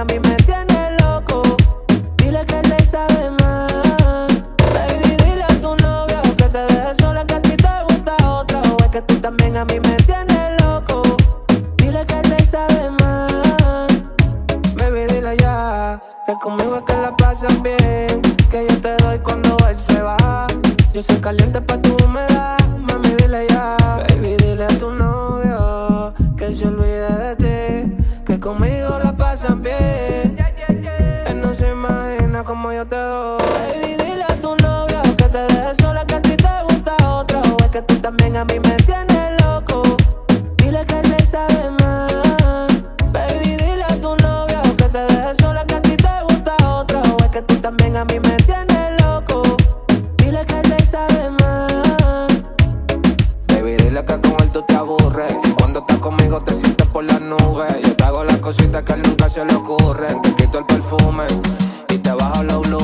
a mí me tienes loco. Dile que él está de más. Baby, dile a tu novio que te deje sola, que a ti te gusta otro. O es que tú también a mí me tienes loco. Dile que él está de más. Baby, dile ya que conmigo es que la pasan bien. Que yo te doy cuando él se va. Yo soy caliente pa' tu humedad. Mami, dile ya. Baby, dile a tu novio que se olvide de ti. Que conmigo la como yo te doy. Baby, dile a tu novio que te deje sola, que a ti te gusta otro. O es que tú también a mí me tienes loco. Dile que él está de más. Baby, dile a tu novio que te deje sola, que a ti te gusta otro. O es que tú también a mí me tienes loco. Dile que él está de más. Baby, dile que con él tú te aburres. Cuando estás conmigo te sientes Yo te hago las cositas que a él nunca se le ocurren. Te quito el perfume y te bajo los volumen.